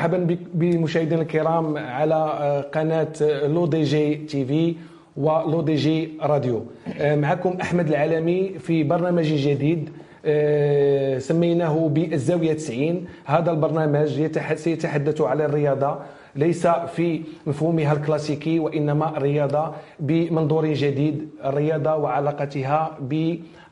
مرحبا بمشاهدينا الكرام على آه، قناة Le DJ TV و Le DJ Radio. آه، معكم أحمد العالمي في برنامج جديد آه، سميناه بالزاوية 90 هذا البرنامج سيتحدث على الرياضة ليس في مفهومها الكلاسيكي وإنما الرياضة بمنظور جديد الرياضة وعلاقتها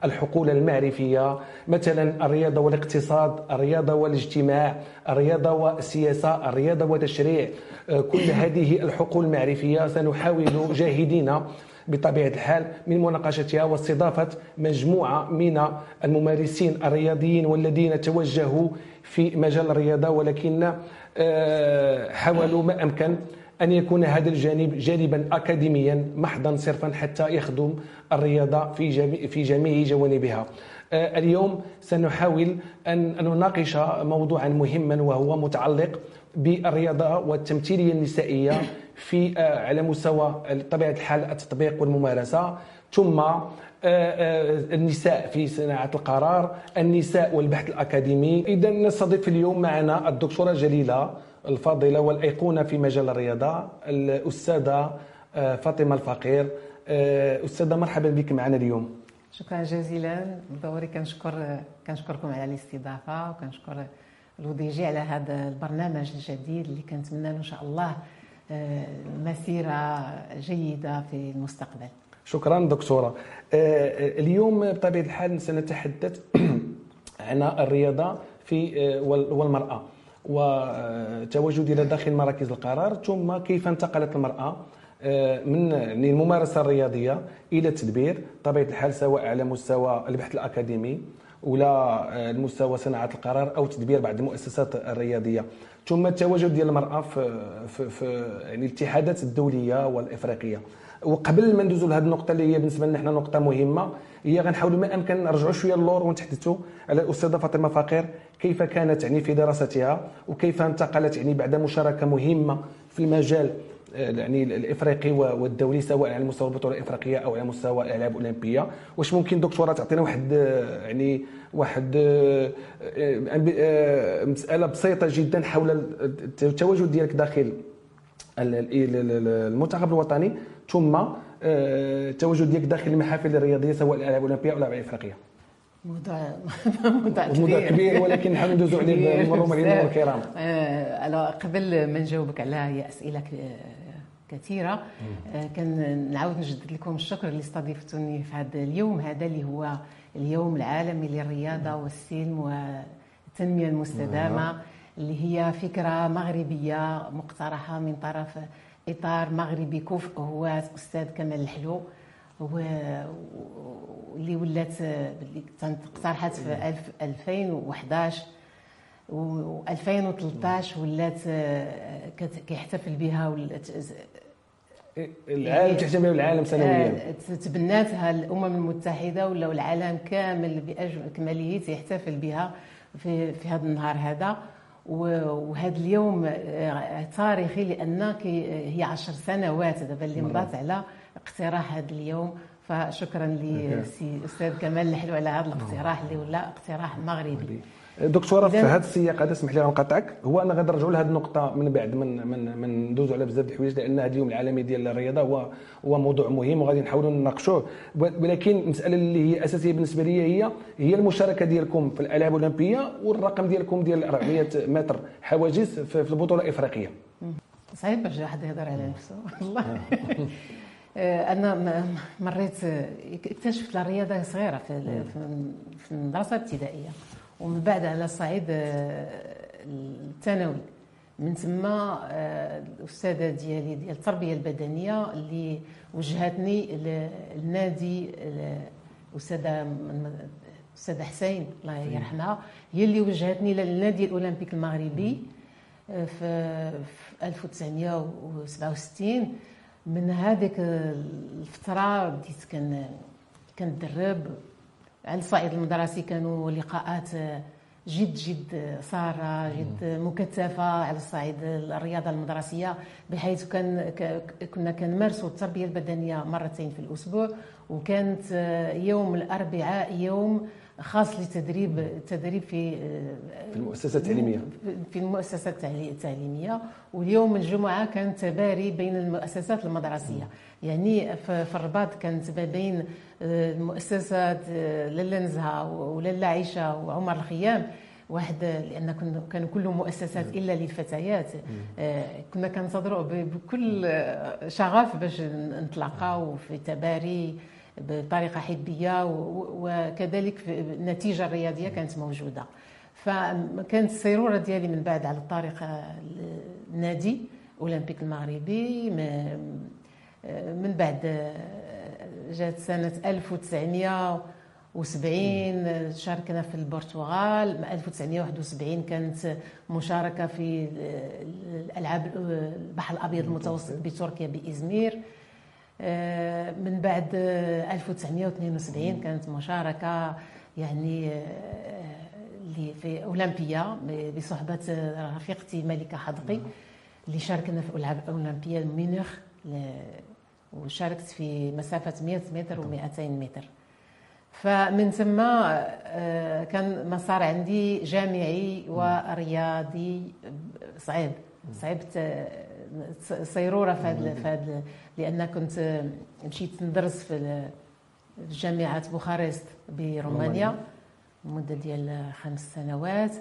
بالحقول المعرفية مثلا الرياضة والاقتصاد الرياضة والاجتماع الرياضة والسياسة الرياضة والتشريع آه، كل هذه الحقول المعرفية سنحاول جاهدين بطبيعة الحال من مناقشتها واستضافة مجموعة من الممارسين الرياضيين والذين توجهوا في مجال الرياضة ولكن آه، حاولوا ما أمكن أن يكون هذا الجانب جانبا اكاديميا محضا صرفا حتى يخدم الرياضة في جميع في جميع جوانبها. آه، اليوم سنحاول أن نناقش موضوعا مهما وهو متعلق بالرياضة والتمثيلية النسائية في آه، على مستوى طبيعة الحال التطبيق والممارسة ثم النساء في صناعة القرار، النساء والبحث الأكاديمي، اذا نستضيف اليوم معنا الدكتورة جليلة الفاضلة والأيقونة في مجال الرياضة الأستاذة آه، فاطمة الفقير. آه، أستاذة مرحبا بك معنا اليوم. شكرا جزيلا. دوري كنشكر كنشكركم على الاستضافة وكنشكر لو دي جي على هذا البرنامج الجديد اللي كنتمنى له إن شاء الله آه، مسيرة جيدة في المستقبل. شكرا دكتورة. اليوم بطبيعة الحال سنتحدث عن الرياضة في والمرأة. وتواجد إلى داخل مراكز القرار ثم كيف انتقلت المرأة آه، من الممارسة الرياضية إلى التدبير طبيعة الحال سواء على مستوى البحث الأكاديمي ولا آه، المستوى صناعة القرار أو تدبير بعض المؤسسات الرياضية. ثم التواجد ديال المرأة في في, في يعني الاتحادات الدولية والإفريقية. وقبل ما ندوزو لهذه النقطة اللي هي بالنسبة لنا حنا نقطة مهمة هي غنحاولوا ما امكن نرجعوا شوية للور ونتحدثوا على الأستاذة فاطمة فقير كيف كانت يعني في دراستها وكيف انتقلت يعني بعد مشاركة مهمة في المجال آه، يعني الإفريقي والدولي سواء على مستوى البطولة الإفريقية أو على مستوى الألعاب الأولمبية. واش ممكن دكتورة تعطينا واحد آه، يعني واحد آه، مسألة بسيطة جدا حول التواجد ديالك داخل المنتخب الوطني. ثم التواجد ديالك داخل المحافل الرياضية سواء الألعاب الأولمبية أو الألعاب الإفريقية. موضوع موضوع كبير, كبير ولكن نحاول ندوزو عليه بمرور مريم الكرام آه قبل ما نجاوبك على هي أسئلة كثيرة آه كان نعاود نجدد لكم الشكر اللي استضفتوني في هذا اليوم. هذا اللي هو اليوم العالمي للرياضة والسلم والتنمية المستدامة اللي هي فكرة مغربية مقترحة من طرف إطار مغربي كفء هو أستاذ كمال الحلو واللي ولات اللي اقترحت في 2011 و 2013 ولات كيحتفل بها ولات العالم تحتفل بها العالم سنويا. آه، تبناتها الأمم المتحدة ولا العالم كامل باكمله تحتفل بها في في هذا النهار هذا. وهذا اليوم آه، تاريخي لأن هي عشر سنوات دابا اللي مضات على اقتراح هذا اليوم. فشكرا لسي أستاذ كمال الحلو على هذا الاقتراح اللي ولا اقتراح مغربي. دكتورة في هذا السياق هذا اسمح لي غنقطعك. هو أنا غادي نرجعوا لهذه النقطة من بعد من من من ندوزوا على بزاف د الحوايج لأن هذا اليوم العالمي ديال الرياضة هو هو موضوع مهم وغادي نحاولوا نناقشوه. ولكن المسألة اللي هي أساسية بالنسبة لي هي هي المشاركة ديالكم في الألعاب الأولمبية والرقم ديالكم ديال 400 متر حواجز في البطولة الإفريقية. صعيب باش واحد يهضر على نفسه والله. آه، أنا مريت اكتشفت الرياضه صغيرة في في المدرسة الابتدائية. ومن بعد على الصعيد آه، الثانوي. من ثم آه، الأستاذة ديالي ديال التربية البدنية اللي وجهتني للنادي الأستاذة الأستاذة حسين الله يرحمها. هي اللي وجهتني للنادي الأولمبيك المغربي في 1967 من هذيك الفترة بديت كان كندرب على الصعيد المدرسي كانوا لقاءات جد جد صارة جد مكثفة على الصعيد الرياضة المدرسية بحيث كان كنا كنمارسوا التربية البدنية مرتين في الأسبوع وكانت يوم الأربعاء يوم خاص لتدريب التدريب في في المؤسسة التعليمية. في المؤسسة التعليمية. واليوم الجمعة كانت تباري بين المؤسسات المدرسية. يعني في الرباط كانت بين المؤسسات لاله نزهه ولاله عيشه وعمر الخيام. واحد لأن كانوا كلهم مؤسسات إلا للفتيات. آه، كنا كنتظروا بكل شغف باش نتلاقاو في تباري بطريقة حبية وكذلك النتيجة الرياضية كانت موجودة. فكانت السيرورة ديالي من بعد على الطريق النادي أولمبيك المغربي من بعد جات سنة 1900 و70 شاركنا في البرتغال. 1971 كانت مشاركة في الألعاب البحر الأبيض المتوسط بتركيا بإزمير. من بعد 1972 كانت مشاركة يعني آه، في أولمبيا بصحبة رفيقتي ملكة حدقي اللي شاركنا في العاب أولمبيا ميونخ وشاركت في مسافة 100 متر و200 متر. فمن ثم آه، كان مسار عندي جامعي ورياضي صعيب صعيب صيرورة في هذا لأن كنت مشيت ندرس في جامعة بوخارست برومانيا مدة ديال خمس سنوات.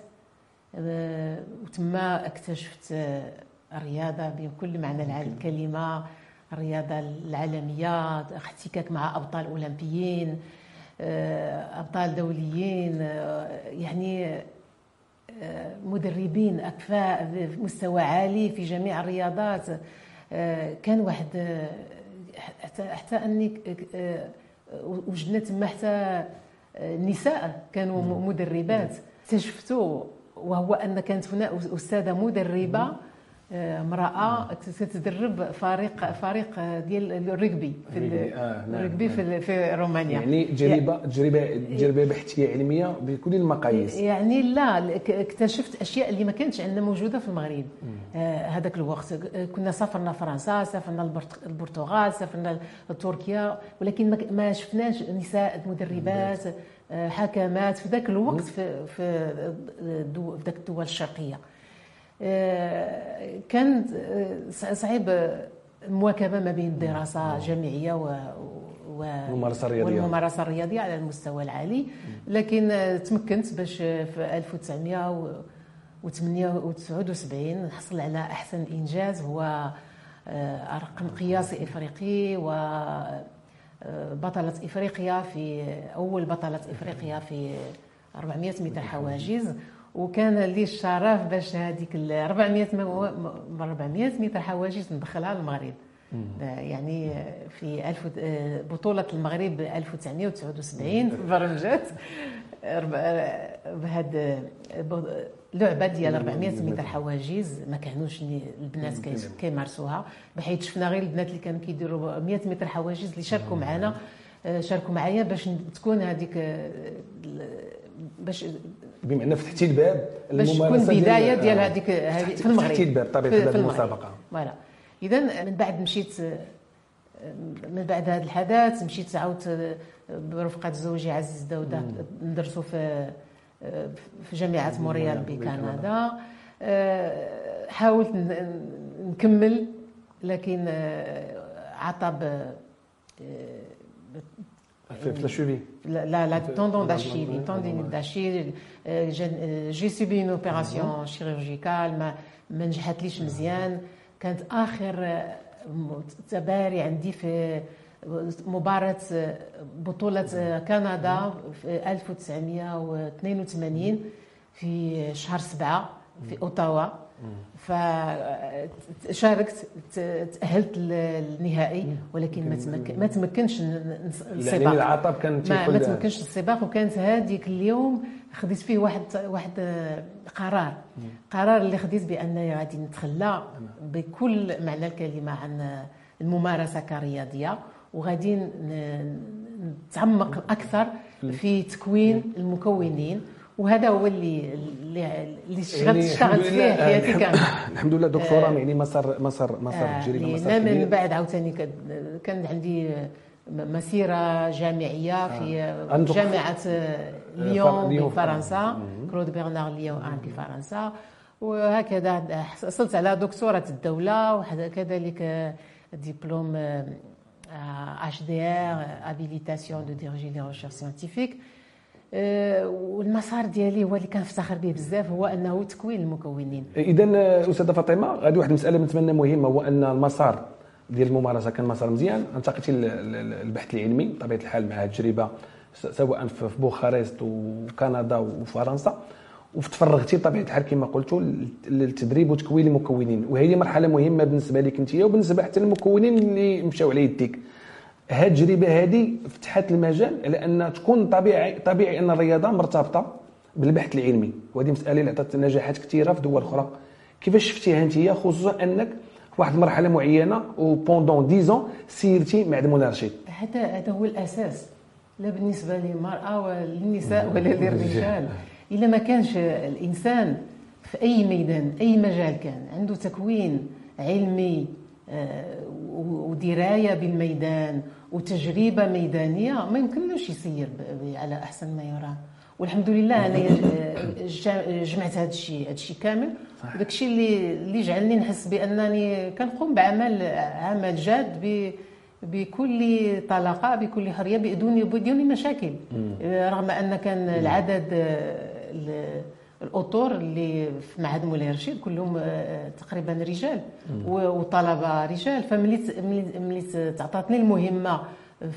آه، وتما اكتشفت الرياضه بكل معنى الكلمة الرياضه العالمية احتكاك مع أبطال أولمبيين آه، أبطال دوليين آه، يعني مدربين أكفاء بمستوى عالي في جميع الرياضات. كان واحد حتى حتى أني وجدنا تما حتى النساء كانوا مدربات. اكتشفتوا وهو أن كانت هنا أستاذة مدربة امرأة تتدرب فريق فريق ديال الرجبي في آه نعم، الرجبي في في رومانيا. يعني تجربه تجربه تجربه بحثية علمية بكل المقاييس. يعني لا اكتشفت أشياء اللي ما كانتش عندنا موجودة في المغرب. آه هذاك الوقت. كنا سافرنا فرنسا سافرنا البرتغال سافرنا تركيا ولكن ما شفناش نساء مدربات آه حكمات في ذاك الوقت في في ذاك الدول الشرقية. كان آه، صعيب المواكبه ما بين الدراسه الجامعيه و والممارسه الرياضية. والممارسة الرياضية على المستوى العالي. لكن آه، تمكنت باش في 1979 نحصل على أحسن إنجاز هو رقم قياسي إفريقي و بطلة إفريقيا في أول بطلة إفريقيا في 400 متر حواجز. وكان لي الشرف باش هذيك ال 400 400 متر حواجز ندخلها للمغرب يعني في ألف بطولة المغرب 1979 برمجات بهاد لعبة ديال 400 متر حواجز ما كانوش البنات كيمارسوها. بحيث شفنا غير البنات اللي كانوا كيديروا 100 متر حواجز اللي شاركوا معنا. شاركوا معايا باش تكون هذيك باش بمعنى فتحتي الباب باش تكون بداية ديال هذيك في المغرب. فتحتي الباب بطبيعه المسابقة. فوالا. اذا من بعد مشيت من بعد هذا الحدث مشيت عاودت برفقة زوجي عزيز داوده ندرسوا في في جامعة مونتريال بكندا. حاولت نكمل لكن عطب في la cheville لا لا tendon d'Achille tendinite d'Achille j'ai subi une opération chirurgicale ما ما نجحتليش مزيان كانت اخر تباري عندي في مباراة بطولة كندا في 1982 في شهر سبعة في اوتاوا فشاركت تأهلت للنهائي ولكن ما تمكنش السباق. يعني العطب كانت ما, ما تمكنش السباق وكانت هذيك اليوم خديت فيه واحد واحد قرار. قرار اللي خديت بأنني غادي نتخلى بكل معنى الكلمة عن الممارسة كرياضية وغادي نتعمق أكثر في تكوين المكونين. وهذا هو اللي اللي اشتغلت يعني اشتغلت فيه حياتي كامله الحمد لله دكتورة آه يعني مسار مسار مسار آه تجربه مسار من بعد عاوتاني كان عندي مسيرة جامعية في آه. جامعة ليون بفرنسا كلود برنار ليون في فرنسا وهكذا حصلت على دكتوراه الدولة وكذلك دبلوم HDR habilitation de diriger les recherches scientifiques والمسار ديالي هو اللي كنفتخر به بزاف هو أنه تكوين المكونين. إذا أستاذة فاطمة غادي واحد المساله نتمنى مهمة هو أن المسار ديال الممارسة كان مسار مزيان. انتقلتي للبحث العلمي بطبيعه الحال مع تجربه سواء في بوخارست وكندا وفرنسا. وتفرغتي بطبيعه الحال كما قلتوا للتدريب وتكوين المكونين. وهي مرحلة مهمة بالنسبة لك أنت وبالنسبة حتى للمكونين اللي مشاو على يديك. هاد التجربه هذه فتحت المجال على ان تكون طبيعي طبيعي أن الرياضة مرتبطة بالبحث العلمي. وهذه مسألة اللي عطات نجاحات كثيرة في دول أخرى. كيفاش شفتيها انت خصوصا أنك واحد المرحلة معينة وبوندون ديزون سيرتي مع المنارشد هذا هذا هو الأساس. لا بالنسبة للمرأة ولا للنساء ولا للرجال. إلا ما كانش الإنسان في أي ميدان أي مجال كان. عنده تكوين علمي آه، ودراية بالميدان وتجربة ميدانية ما يمكنلوش يسير على أحسن ما يرام والحمد لله أنا جمعت هذا الشيء هذا الشيء كامل. وداك الشيء اللي اللي جعلني نحس بأنني كنقوم بعمل عمل جاد بكل طلاقة بكل حريه بدون بدون مشاكل. رغم أن كان العدد الاطور اللي في معهد مولاي رشيد كلهم آه، تقريبا رجال وطلبة رجال. فملي ملي تعطاتني المهمة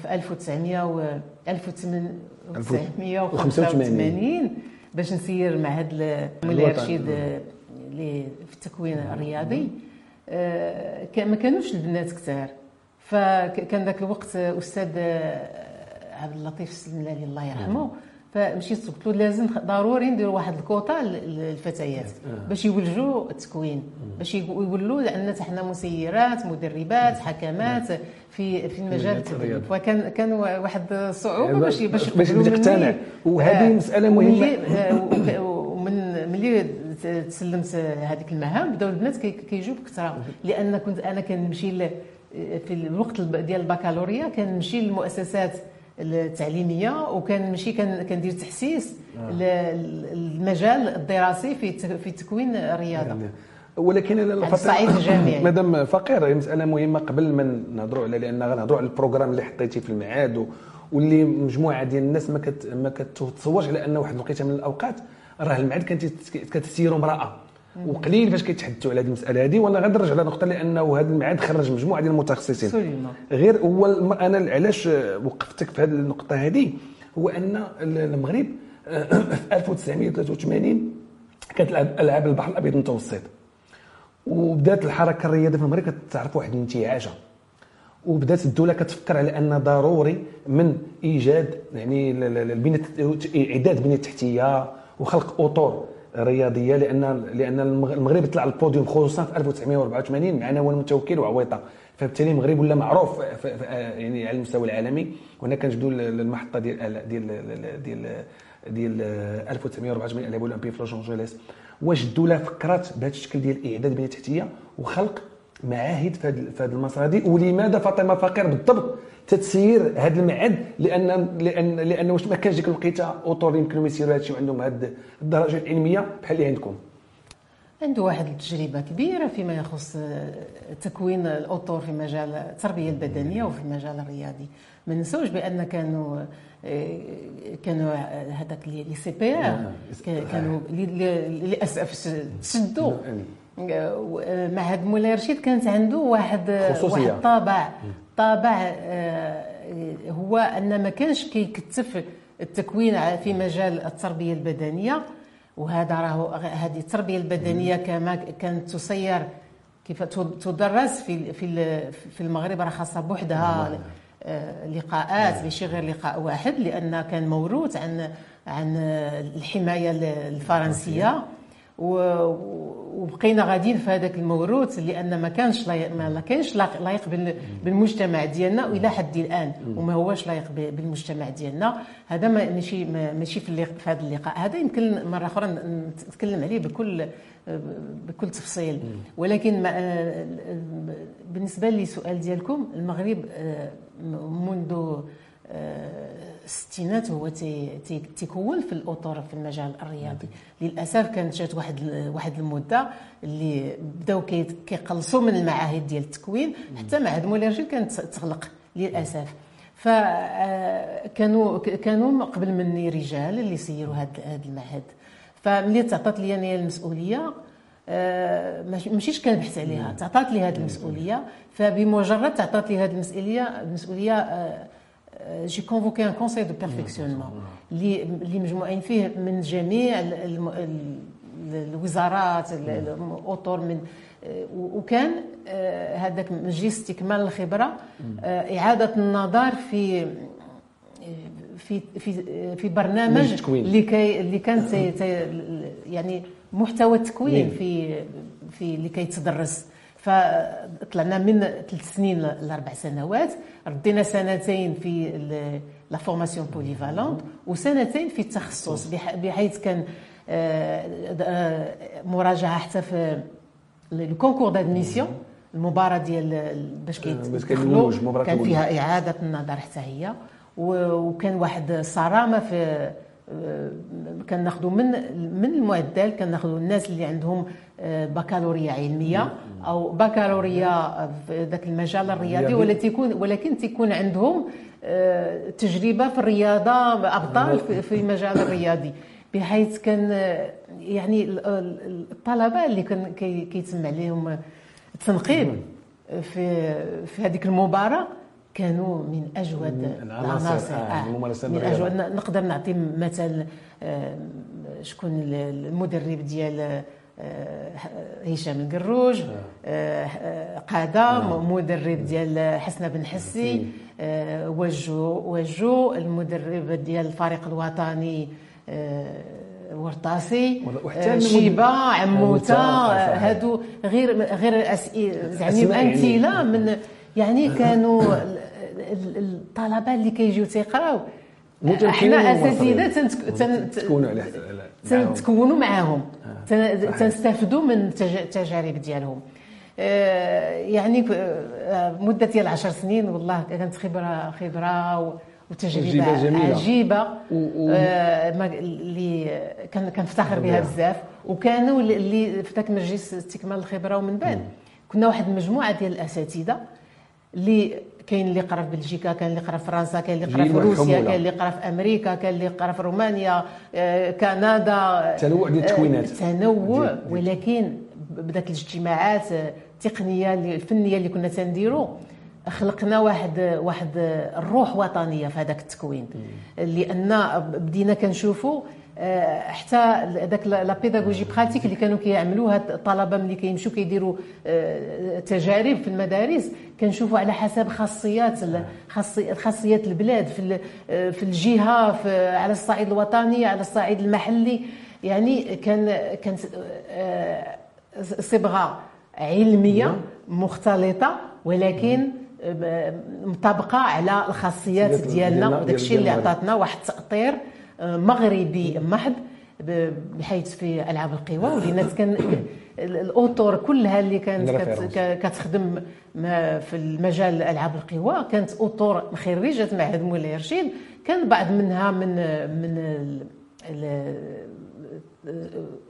في 1900 و 1985 باش نسير معهد مولاي رشيد آه، في التكوين الرياضي. آه، ما كانوش البنات كثار. فكان ذاك الوقت أستاذ عبد اللطيف السلملالي الله يرحمه. فمشيت قلت له لازم ضروري نديروا واحد الكوطا للفتيات آه. باش يولجوا التكوين باش يولوا عندنا حنا مسيرات مدربات حكمات في في المجال فكان كان واحد الصعوبه باش باش باش تقتنع وهذه آه. مسألة مهمة. آه، ومن ملي تسلمت هذيك المهام بداو البنات كيجيو بكثرة. لأن كنت أنا كنمشي في الوقت ديال البكالوريا كنمشي للمؤسسات التعليمية وكنمشي كندير تحسيس آه. للمجال الدراسي في في تكوين الرياضة. يعني ولكن على الصعيد الجامعي مادام فقير مسألة مهمة قبل ما نهضروا على لأن غنهضروا على ال programme اللي حطيتي في المعهد واللي مجموعة ديال الناس ما كت ما كتصورش على أن واحد الوقيتة من الأوقات راه المعاد كانت كتسيروا امرأة. وقليل فاش كيتحدثوا على هذه المسألة هذه. وأنا غادي نرجع لنقطة لأنه هذا المعهد خرج مجموعة ديال المتخصصين. غير هو أنا علاش وقفتك في هذه النقطة هذه؟ هو أن المغرب في 1983 كانت العاب البحر الأبيض المتوسط. وبدات الحركة الرياضية في المغرب كتعرف واحد الانتعاشه وبدات الدولة كتفكر على أن ضروري من إيجاد يعني البنية إعداد البنيه التحتيه وخلق أطر. رياضية لأن لأن المغرب طلع البوديوم خصوصا في 1984 مع نوال المتوكل وعويطة. فبالتالي المغرب ولا معروف يعني على المستوى العالمي. وهنا كنجبدوا المحطه ديال ديال ديال ديال 1984 اللي الاولمبي في لوس انجلوس واش الدولة فكرت بهذا الشكل ديال اعداد البنيه التحتيه وخلق معاهد في هذه المسار هذه ولماذا فاطمة فقير بالضبط تتسير هذا المعهد لأن لأن لأن واش ما كانش ديك الوقيتة أطر يمكنهم يسيروا هذا الشيء وعندهم هذه الدرجة العلمية بحال اللي عندكم. عنده واحد التجربة كبيرة فيما يخص تكوين الأطر في مجال التربية البدنية وفي المجال الرياضي. ما ننساوش بأن كانوا كانوا هذاك les CPR كانوا للأسف تسدوا معهد مولاي رشيد كانت عنده واحد خصوصية. واحد طابع. طابع آه، هو أن ما كانش كيكتف التكوين في مجال التربية البدنية وهذا راه هذه التربية البدنية كما كانت تسير كيف تدرس في في في المغرب راه خاصة بوحدها آه، لقاءات ماشي غير لقاء واحد لأن كان موروث عن عن الحماية الفرنسية. وبقينا غاديين في هذاك الموروث لأن ما كانش ما كانش لايق بالمجتمع ديالنا والى حد الآن وما هوش لايق بالمجتمع ديالنا. هذا ماشي ماشي في هذا اللقاء. هذا يمكن مرة أخرى نتكلم عليه بكل بكل تفصيل. ولكن بالنسبة للسؤال ديالكم المغرب آه، منذ الستينات هو تيكون في الأطر في المجال الرياضي. للأسف كانت جات واحد واحد المدة اللي بداو كيقلصوا من المعاهد ديال التكوين حتى معهد مولاي رشيد كانت تغلق للأسف. فكانوا كانوا قبل مني رجال اللي سيروا هذا المعهد. فملي تعطات لي أنا المسؤولية آه، ماشيش كنبحث عليها تعطات لي هذه المسؤولية. فبمجرد تعطات لي هذه المسؤولية المسؤولية آه، j'ai convoqué un conseil de perfectionnement اللي مجموعين فيه من جميع الوزارات الاطر من وكان هذاك مجلس استكمال الخبره اعاده النظر في في في في برنامج اللي كي اللي كان يعني محتوى التكوين في في اللي كيتدرس فطلعنا من ثلاث سنين لأربع سنوات ردينا سنتين في la formation polyvalente وسنتين في التخصص بحيث كان آه، آه، مراجعة حتى في ال concours d'admission المباراة ديال باش كيدخلوا كان فيها إعادة النظر حتى هي وكان واحد الصرامه في آه، كناخذوا من من المعدل كناخذوا الناس اللي عندهم آه، بكالوريا علمية أو بكالوريا في ذاك المجال الرياضي ولا تيكون ولكن تيكون عندهم آه، تجربة في الرياضة أبطال في المجال الرياضي. بحيث كان يعني الطلبة اللي كان كيتم عليهم التنقيب في في هذيك المباراة كانوا من أجود العناصر. آه من أجود. نقدر نعطي مثل آه شكون المدرب ديال آه هشام القروج آه, آه، نعم. مدرب ديال حسنه بن حسي آه، وجو وجو المدرب ديال الفريق الوطني آه، ورطاسي شيبة عموتة هادو غير غير يعني امثله يعني. من يعني كانوا الطلبة اللي كيجيو تيقراو. إحنا اساتذه تنتكونوا تنتكونوا معاهم. آه. تنستافدوا من التجارب ديالهم. آه، يعني آه، مدة ديال 10 سنين والله كانت خبره خبرة وتجربة جميلة. عجيبة. اللي كنفتخر بها بزاف. وكانوا اللي في ذاك المجلس استكمال الخبرة ومن بعد. كنا واحد المجموعه ديال الأساتذة اللي كاين اللي قرا في بلجيكا كاين اللي قرا في فرنسا كاين اللي قرا في روسيا كاين اللي قرا في أمريكا كاين اللي قرا في رومانيا آه، كندا تنوع ديال التكوينات. آه، تنوع. ولكن بدات الاجتماعات التقنية الفنية اللي كنا تنديروا خلقنا واحد واحد الروح وطنية في هذاك التكوين. لأن بدينا كنشوفوا آه، حتى داك la pédagogie pratique اللي كانوا كيعملوها الطلبة ملي كيمشيو كيديروا آه، تجارب في المدارس كنشوفوا على حسب خاصيات خاصيات البلاد في آه، في الجهة في على الصعيد الوطني على الصعيد المحلي. يعني كان كان صبغة علمية مختلطة ولكن مطابقة على الخاصيات ديالنا وداك الشيء اللي عطاتنا واحد التاطير مغربي محض بحيث في ألعاب القوى ولينات كان الأطر كلها اللي كانت كتخدم في المجال ألعاب القوى. كانت أطر خريجه معهد مولاي رشيد. كان بعض منها من من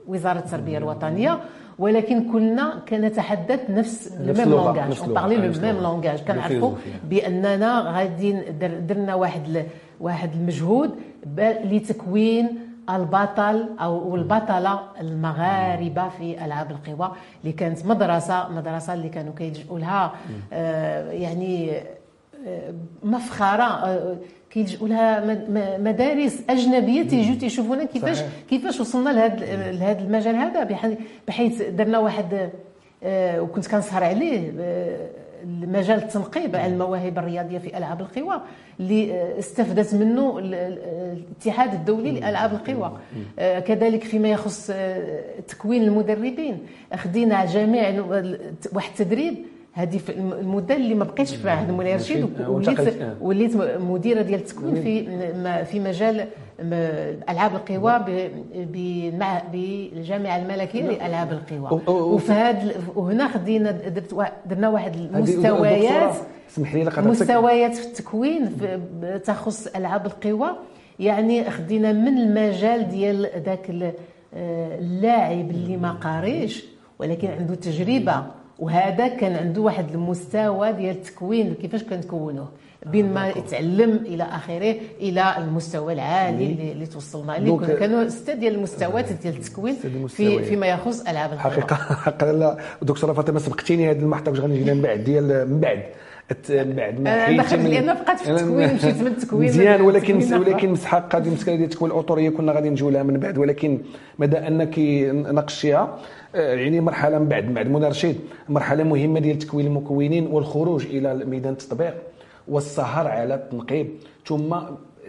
وزارة التربية الوطنية. ولكن كلنا كنتحدث نفس ال même langage on parlait le même langage كنعرفوا بأننا غادي درنا واحد واحد المجهود. لتكوين البطل أو البطلة المغاربة في ألعاب القوى اللي كانت مدرسة مدرسة اللي كانوا كيلجؤوا لها آه، يعني آه، مفخرة آه، كيلجؤوا لها مدارس أجنبية تيجوا تيشوفونا كيفاش. كيفاش وصلنا لهذا لهذا المجال هذا بحيث درنا واحد وكنت كنسهر عليه مجال التنقيب على المواهب الرياضية في ألعاب القوى اللي استفدت منه الاتحاد الدولي لألعاب القوى. كذلك فيما يخص تكوين المدربين. خدينا جميع واحد التدريب هذه في المدة اللي ما بقيتش في عهد مولاي رشيد وليت وليت مديرة ديال التكوين في في مجال ألعاب القوى بالجامعة الملكية لألعاب القوى. وفي هذا وهنا خدينا درنا واحد المستويات. اسمح لي مستويات في التكوين تخص ألعاب القوى. يعني خدينا من المجال ديال ذاك اللاعب اللي ما قاريش ولكن عنده تجربة. وهذا كان عنده واحد المستوى ديال التكوين كيفاش كنكونوه بين ما يتعلم إلى آخره إلى المستوى العالي اللي, اللي توصلنا له كانوا ستة ديال المستويات ديال التكوين في فيما يخص ألعاب حقيقة. حقيقة لا. دكتورة فاطمة سبقتيني هذه المحطة باش غنجي من بعد ديال من بعد. بعد ما دخلت لأن بقات في التكوين مشيت من التكوين مزيان ولكن ولكن مسحق هذه المساله ديال التكوين الاوتوريه كنا غادي نجيو لها من بعد ولكن ماذا أنك ناقشتيها آه، يعني مرحلة من بعد بعد منى رشيد مرحلة مهمة ديال تكوين المكونين والخروج إلى ميدان التطبيق والسهر على التنقيب. ثم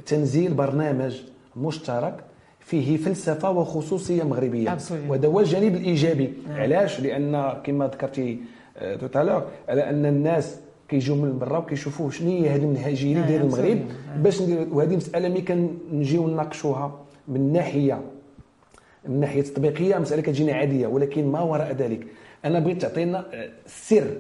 تنزيل برنامج مشترك فيه فلسفة وخصوصية مغربية. وهذا هو الجانب الإيجابي. نعم. علاش؟ لأن كما ذكرتي tout à l'heure على أن الناس كيجيو من برا وكيشوفوا شنو هي هذه المنهجيه اللي داير المغرب باش ندير وهذه مسألة ملي كنجيو نناقشوها من ناحيه من ناحية التطبيقيه مسألة كتجينا عادية ولكن ما وراء ذلك. أنا بغيت تعطينا السر.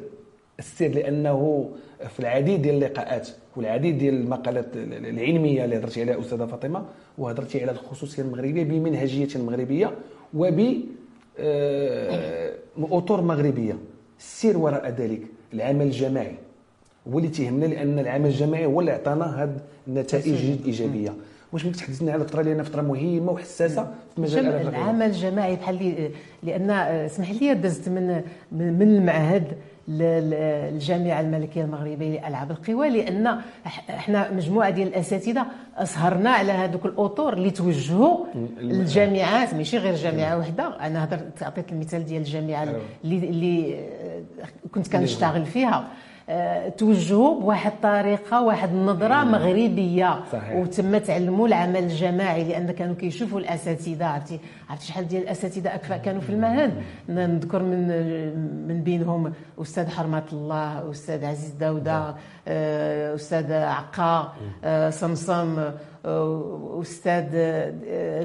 السر لأنه في العديد ديال اللقاءات والعديد ديال المقالات العلمية اللي هضرتي عليها أستاذة فاطمة وهضرتي على الخصوصية المغربية بمنهجية مغربيه وب آه، أطر مغربية. السير وراء ذلك العمل الجماعي. هو اللي تيهمنا لأن العمل الجماعي هو اللي عطانا هذه النتائج الإيجابية. واش ممكن تحدثنا على الفترة لأن فترة مهمة وحساسة في مجال العمل الجماعي بحال لأن اسمح لي دزت من من المعهد للجامعه الملكية المغربية لألعاب القوى لأن إحنا مجموعة ديال الأساتذة أسهرنا على هذوك الاطور اللي توجهوا للجامعات ماشي غير جامعة واحدة أنا هضرت عطيت المثال ديال الجامعة اللي اللي كنت كنشتغل فيها. توجهوا بواحد الطريقة واحد النظرة مغربية. صحيح. وتم تعلموا العمل الجماعي لأن كانوا كيشوفوا الأساتذة. عرفتي؟ عرفتي شحال ديال الأساتذة اكفاء كانوا في المعهد نذكر من من بينهم أستاذ حرمة الله أستاذ عزيز داودة آه، أستاذ عقا آه، صمصم أستاذ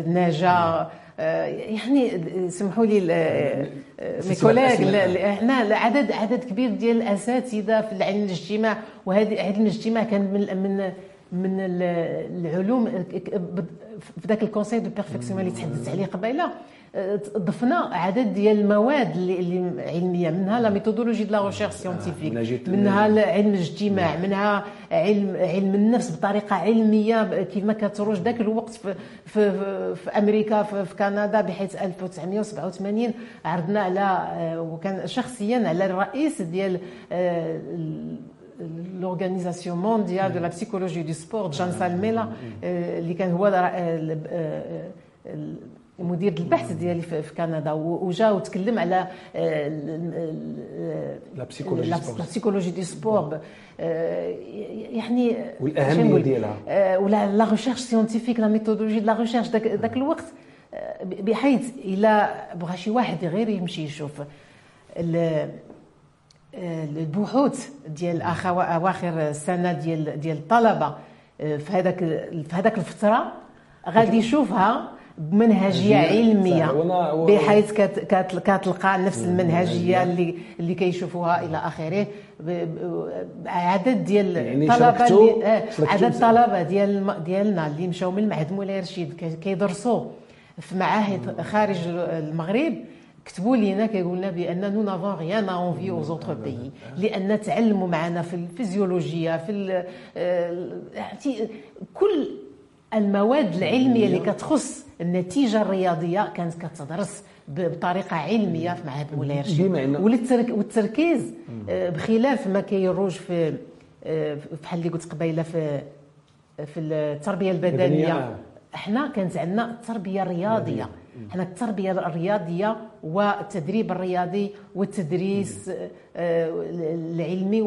نجا يعني سمحوا لي مي كوليغ إحنا عدد عدد كبير ديال الأساتذة في علم الاجتماع وهذا علم الاجتماع كان من من من العلوم في ذاك ال conseil de perfectionnement اللي تحدثت عليه قبيلة ضفنا عدد ديال المواد اللي علمية منها la méthodologie de la recherche scientifique منها علم الاجتماع منها علم علم النفس بطريقة علمية كيف ما كتروج ذاك الوقت في, في, في أمريكا في, في كندا بحيث 1987 عرضنا على وكان شخصيا على الرئيس ديال l'organisation mondiale de la psychologie du sport جان سالميلا اللي كان هو مدير البحث ديالي في كندا وجا وتكلم على la psychologie la psychologie des sports يعني والاهميه ديالها ولا la recherche scientifique la méthodologie la recherche ذاك الوقت بحيث إلى بغى شي واحد غير يمشي يشوف البحوث ديال أواخر السنة ديال ديال الطلبه في هذاك في هذاك الفترة غادي يشوفها بمنهجية علمية بحيث كتلقى نفس المنهجية اللي اللي كيشوفوها إلى آخره. عدد ديال يعني الطلبه آه، عدد الطلبه ديال ديالنا اللي مشاو من المعهد مولاي رشيد كيدرسوا في معاهد خارج المغرب. كتبوا لنا كيقول لنا بان nous n'avons rien à envier aux autres pays لأن تعلموا معنا في الفيزيولوجيا في آه، كل المواد العلمية اللي كتخص النتيجة الرياضية كانت كتدرس بطريقة علمية في معهد مولاي رشيد. والتركيز آه، بخلاف ما كيروج في بحال اللي قلت قبيلة في في التربية البدنية. إحنا كانت عندنا التربيه الرياضيه إحنا التربية الرياضية والتدريب الرياضي والتدريس آه، العلمي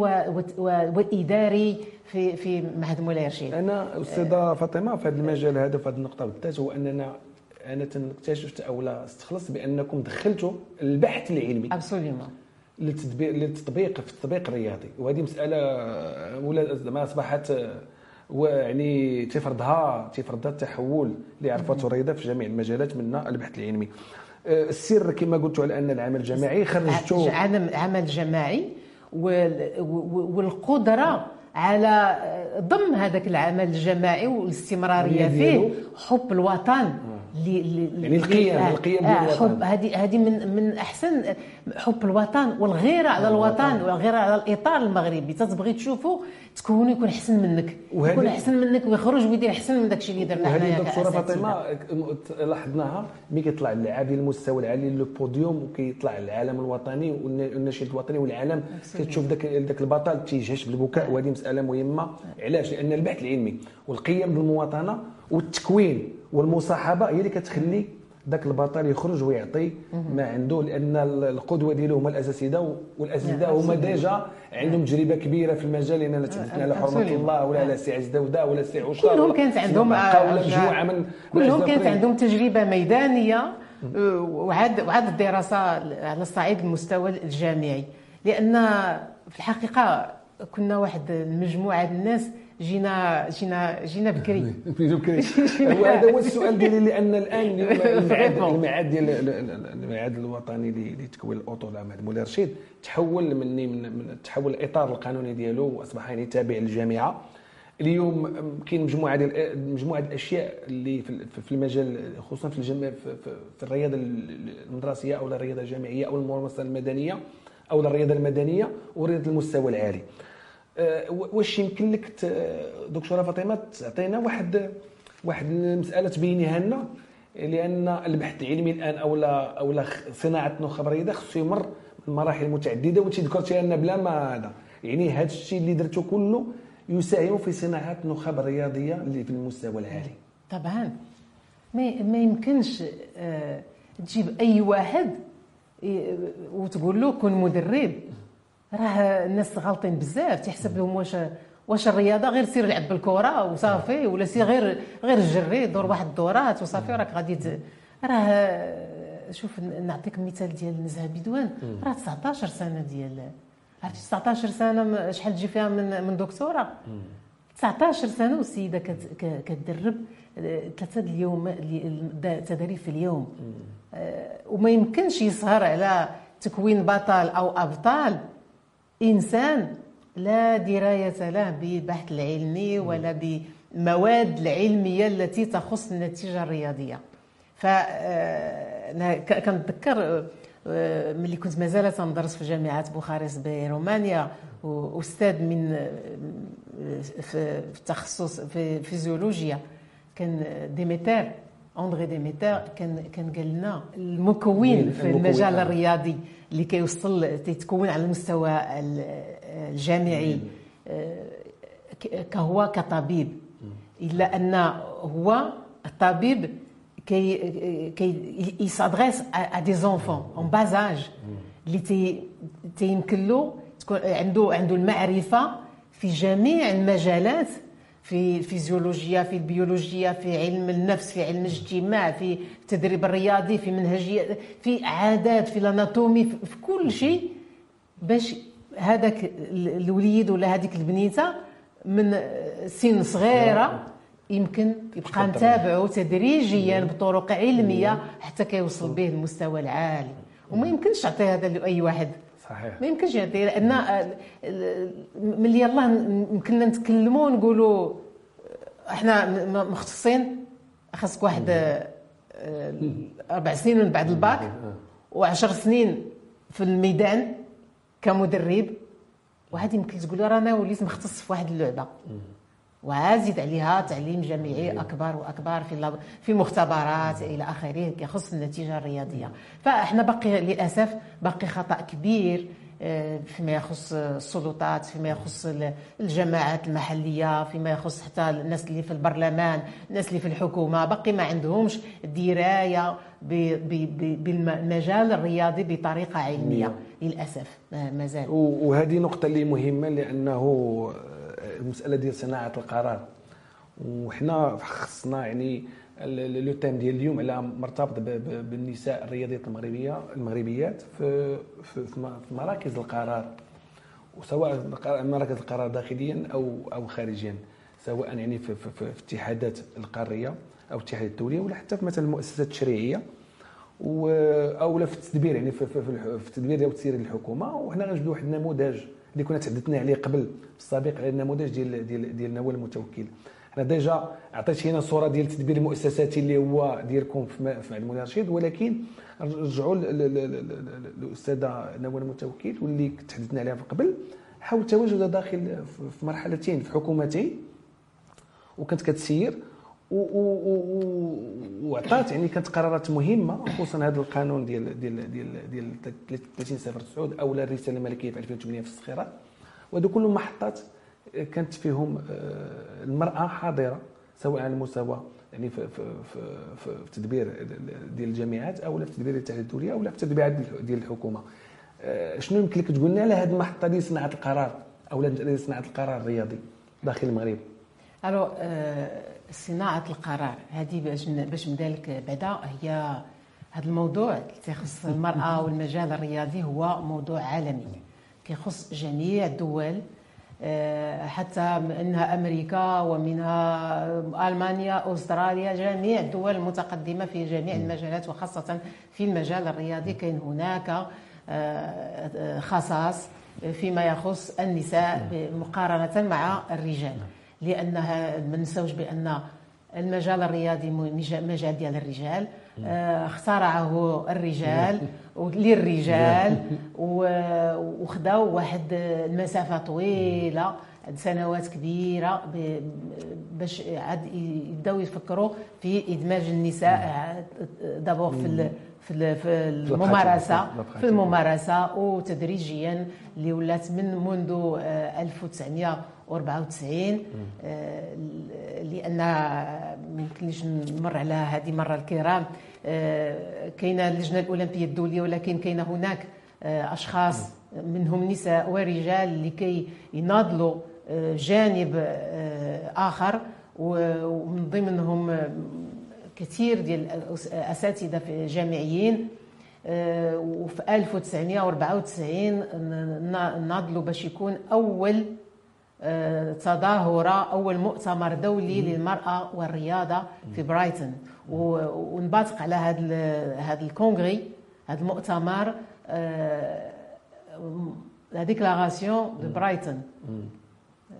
والإداري في في معهد مولاي رشيد. أنا أستاذة فاطمة في هذا المجال هذا في هذه النقطه بالذات هو اننا أنا اكتشفت أو استخلصت بأنكم دخلتوا البحث العلمي. ابسوليومون للتطبيق للتطبيق في التطبيق الرياضي. وهذه مسألة ولا ما أصبحت ويعني تفرضها تفرضها التحول اللي عرفته رياضه في جميع المجالات منها البحث العلمي. أه، السر كما قلت على أن العمل الجماعي خرجته عمل جماعي والقدرة على ضم هذاك العمل الجماعي والاستمرارية فيه حب الوطن يعني القيم آه القيم آه حب هذه هذه من من أحسن حب الوطن والغيرة على الوطن. والغيرة على الإطار المغربي. تتبغي تشوفوا تكون يكون أحسن منك. يكون أحسن منك ويخرج ويدير أحسن من داك الشيء اللي درنا حنايا الدكتورة فاطمة لاحظناها. ملي كيطلع اللاعب ديال المستوى العالي le podium وكيطلع العلم الوطني والنشيد الوطني والعلم كتشوف ذاك ذاك البطل تيجهش بالبكاء وهذه مسألة مهمة. علاش؟ لأن البحث العلمي والقيم بالمواطنة والتكوين والمصاحبة هي اللي كتخلي ذاك البطل يخرج ويعطي ما عنده لأن القدوة ديالو هما الاساتذه والأساتذة هما déjà عندهم تجربة كبيرة في المجال لأن تحدثنا على حرمة الله ولا على سي عزيز داودة ولا سي عشار كلهم كانت عندهم مجموعة من كلهم كانت عندهم تجربة ميدانية وعاد وعاد الدراسة على الصعيد المستوى الجامعي. لأن في الحقيقة كنا واحد المجموعة الناس جينا جينا جينا بكري. بكري. وهذا هو السؤال ديالي لأن الآن المعهد ديال الميعاد الوطني لتكوين الاطو لعماد مولاي رشيد تحول من من تحول الإطار القانوني ديالو وأصبح يعني تابع للجامعة. اليوم كاين مجموعة ديال مجموعة الأشياء اللي في المجال خصوصا في الجامعة في الرياضة المدرسية أو الرياضة الجامعية أو الممارسة المدنية أو الرياضة المدنية ورياضه المستوى العالي. واش يمكن لك دكتورة فاطمة تعطينا واحد واحد المسألة تبينيها لنا؟ لأن البحث العلمي الآن أو لا أو لا صناعة النخب الرياضيه خصو يمر من مراحل متعددة وانت ذكرتي لنا بلا ما هذا. يعني هذا الشيء اللي درته كله يساهم في صناعة النخب الرياضية اللي في المستوى العالي. طبعا. ما ما يمكنش آه، تجيب أي واحد وتقول له كن مدرب. راه الناس غالطين بزاف تيحسب لهم واش واش الرياضة؟ غير سير لعب بالكرة وصافي ولا سير غير غير جري دور واحد الدورات وصافي راك غادي راه شوف نعطيك مثال ديال نزهه بدوان راه 19 سنة ديال عرفتي 19 سنة شحال تجي فيها من من دكتورة؟ 19 سنة والسيدة كتدرب ثلاثة اليوم تدريب في اليوم. آه، وما يمكنش يسهر على تكوين بطل أو أبطال. إنسان لا دراية له بالبحث العلمي ولا بالمواد العلمية التي تخص النتيجة الرياضية. ف آه، كنتذكر آه، ملي كنت مازال تندرس في جامعة بوخارست برومانيا واستاذ من آه، في التخصص في فيزيولوجيا كان ديميتر أندري ديميتر كان كان قال لنا المكون في المجال الرياضي. اللي كيوصل تيتكون على المستوى الجامعي آه، كهو كطبيب. إلا أن هو الطبيب كي كي s'adresse à des enfants en bas âge اللي تي تيمكن له تكون عنده عنده المعرفة في جميع المجالات في الفيزيولوجيا في البيولوجيا في علم النفس في علم الاجتماع في التدريب الرياضي في منهجيه في عادات في ال anatomie في كل شيء باش هذاك الوليد ولا هذيك البنيتة من سن صغيرة يمكن يبقى نتابعه تدريجيا بطرق علمية حتى كيوصل به المستوى العالي. وما يمكنش تعطي هذا لأي واحد. صحيح. ما يمكنش يعطي لأن ملي يلاه يمكننا نتكلموا ونقولوا إحنا مختصين خاصك واحد آه، أربع سنين من بعد الباك وعشر سنين في الميدان كمدرب وهذه يمكن تقول رانا وليت مختص في واحد اللعبة. وزيد عليها تعليم جامعي أكبر وأكبر في في مختبرات إلى آخره يخص النتيجة الرياضية. فإحنا باقي للأسف باقي خطأ كبير آه، فيما يخص السلطات فيما يخص الجماعات المحلية فيما يخص حتى الناس اللي في البرلمان الناس اللي في الحكومة. باقي ما عندهمش دراية بالمجال الرياضي بطريقة علمية. للأسف مازال وهذه نقطة اللي مهمة لأنه المسألة ديال صناعة القرار. وحنا خصنا يعني لو تيم ديال اليوم على مرتبط بالنساء الرياضيات المغربيه المغربيات في في, مراكز القرار. وسواء مراكز القرار داخليا أو أو خارجيا. سواء يعني في, في, في, اتحادات القارية أو الاتحادات الدوليه ولا حتى في مثلا المؤسسات التشريعيه أو في التدبير يعني في, في, في التدبير ديال تسيير الحكومة. وحنا غنجبدوا واحد النموذج اللي كنا تحدثنا عليه قبل في السابق على النموذج ديال ديال ديال نوال المتوكل. أنا ديجا عطيت صورة ديال التدبير المؤسساتي اللي هو ديالكم في معهد المناشد ولكن رجعوا الاستاذه نوال المتوكل واللي تحدثنا عليها قبل حاول تواجد داخل في مرحلتين في حكومتين وكانت كتسير. وعطات. يعني كانت قرارات مهمة خصوصا هذا القانون ديال ديال ديال ديال 30 صفر 9 أو الرساله الملكيه في 2008 في الصخيرات وهذو كلهم محطات كانت فيهم آه، المرأة حاضرة سواء على المستوى يعني في في في, في, تدبير ديال الجامعات أو في تدبير الاتحاد الدولي أو في تدبيرات ديال الحكومة. آه، شنو يمكن لك تقول لنا على هذه المحطة ديال صناعه القرار أو صناعه القرار الرياضي داخل المغرب؟ ألو آه، صناعة القرار. هذه باش باش نبدا لك بعدا هي هذا الموضوع اللي تيخص المرأة والمجال الرياضي هو موضوع عالمي. كيخص جميع الدول آه، حتى انها أمريكا ومنها ألمانيا أستراليا جميع الدول المتقدمة في جميع المجالات وخاصة في المجال الرياضي. كاين هناك آه، خصاص فيما يخص النساء مقارنة مع الرجال. لأنها ما ننساوش بأن المجال الرياضي مجال ديال الرجال. آه، اخترعه الرجال للرجال. وخداو واحد المسافة طويلة سنوات كبيرة باش عاد يبداو يفكروا في إدماج النساء دابور في في في الممارسة في الممارسة. وتدريجيا اللي ولات من منذ آه، 1900 و94 آه، لأن ما يمكنليش نمر على هذه مره الكرام آه، كاينة اللجنة الأولمبية الدولية ولكن كاين هناك آه، أشخاص منهم نساء ورجال لكي يناضلوا جانب آخر ومن ضمنهم كثير ديال الاساتذه في جامعيين وفي 1994 ناضلوا باش يكون أول تظاهرة أول مؤتمر دولي للمرأة والرياضة في برايتون. ونباتق على هذا هذا الكونغري هذا المؤتمر la déclaration de Brighton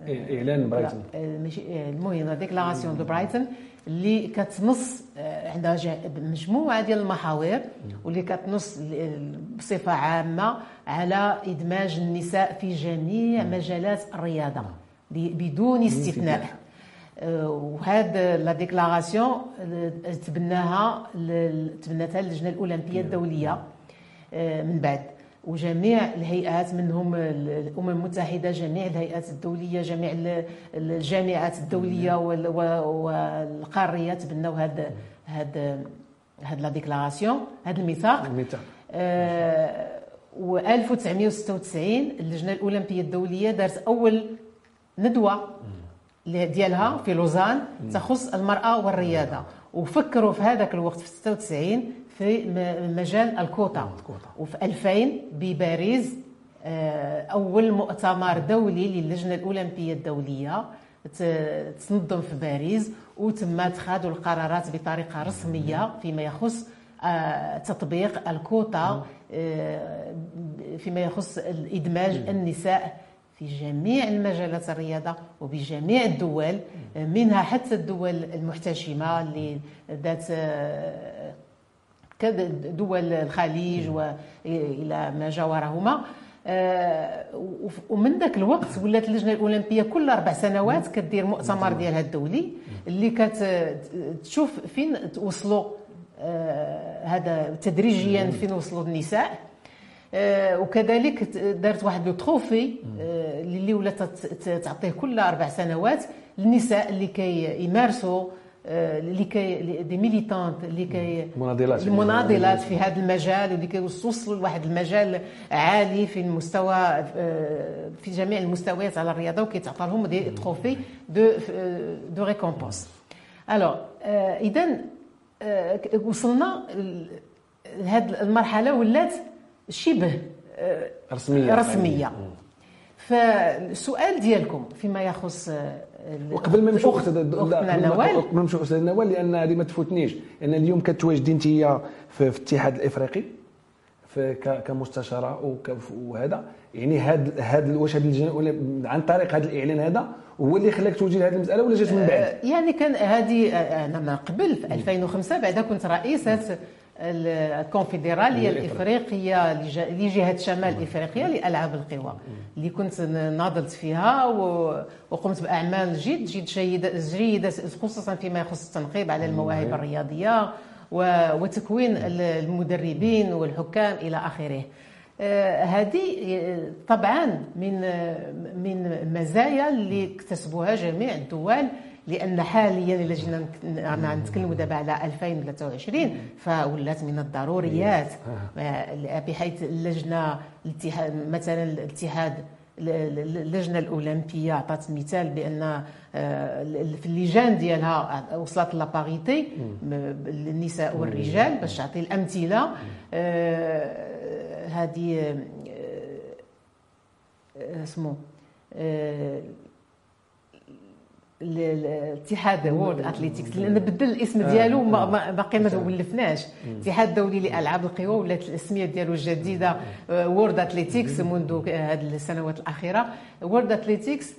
إعلان برايتون المهم la déclaration de Brighton اللي كتنص آه، عندها مجموعه ديال المحاور واللي كتنص بصفة عامة على إدماج النساء في جميع مجالات الرياضة بدون استثناء. آه، وهذا la déclaration آه، تبناها تبناتها اللجنه الأولمبية الدولية من بعد. وجميع الهيئات منهم الأمم المتحدة جميع الهيئات الدولية جميع الجامعات الدولية والقاريه تبنوا هذا هذا هاد لا ديكلاراسيون هذا الميثاق. الميثاق. آه و 1996 اللجنة الأولمبية الدولية دارت أول ندوة ديالها في لوزان تخص المرأة والرياضة. وفكروا في هذاك الوقت في 96 في مجال الكوتا وفي 2000 بباريس آه، أول مؤتمر دولي للجنة الأولمبية الدولية تنظم في باريس وتم اتخاذ القرارات بطريقة رسمية فيما يخص آه، تطبيق الكوتا آه، فيما يخص ادماج النساء في جميع المجالات الرياضة وبجميع الدول منها حتى الدول المحتشمة اللي ذات دول الخليج والى ما جاورهما. آه، ومن ذاك الوقت ولات اللجنة الأولمبية كل أربع سنوات كدير مؤتمر ديالها الدولي اللي كتشوف فين توصلوا آه، هذا تدريجيا فين وصلوا النساء. آه، وكذلك دارت واحد لو تروفي اللي ولات تعطيه كل أربع سنوات للنساء اللي كيمارسوا اللي كي des militantes اللي كي مناضلات المناضلات في هذا المجال واللي كيوصلوا لواحد المجال عالي في المستوى في جميع المستويات على الرياضة وكيتعطى لهم des trophées de de récompense alors اذا وصلنا لهذه المرحلة ولات شبه رسمية رسمية. فالسؤال ديالكم فيما يخص وقبل ما نمشيو قبل ما نمشيو أستاذ نوال لأن هذه ما تفوتنيش. لأن اليوم كتواجدي انت في الاتحاد الإفريقي كمستشارة وهذا يعني هاد هاد واش هاد عن طريق هذا الإعلان هذا هو اللي خلاك توجي لهذه المسألة ولا جات من بعد؟ أه، يعني كان هذه أنا ما قبل في 2005 بعد كنت رئيسة الكونفدرالية الإفريقية لجهة شمال إفريقيا لألعاب القوى اللي كنت ناضلت فيها وقمت بأعمال جد جد جيده جيدة خصوصا فيما يخص التنقيب على المواهب الرياضية وتكوين المدربين والحكام إلى آخره. آه، هذه طبعا من من مزايا اللي اكتسبوها جميع الدول لأن حاليا الا جينا نتكلموا دابا على 2023 فولات من الضروريات. آه، بحيث اللجنة الاتحاد مثلا الاتحاد اللجنة الأولمبية عطات مثال بأن آه، في اللجان ديالها وصلت لاباريتي النساء والرجال باش تعطي الأمثلة. هذه اسمه الاتحاد World Athletics لأن بدل الاسم ديالو باقي ما ولفناش. الاتحاد الدولي لألعاب القوى ولات الاسمية ديالو الجديدة World Athletics منذ هذه السنوات الأخيرة. World Athletics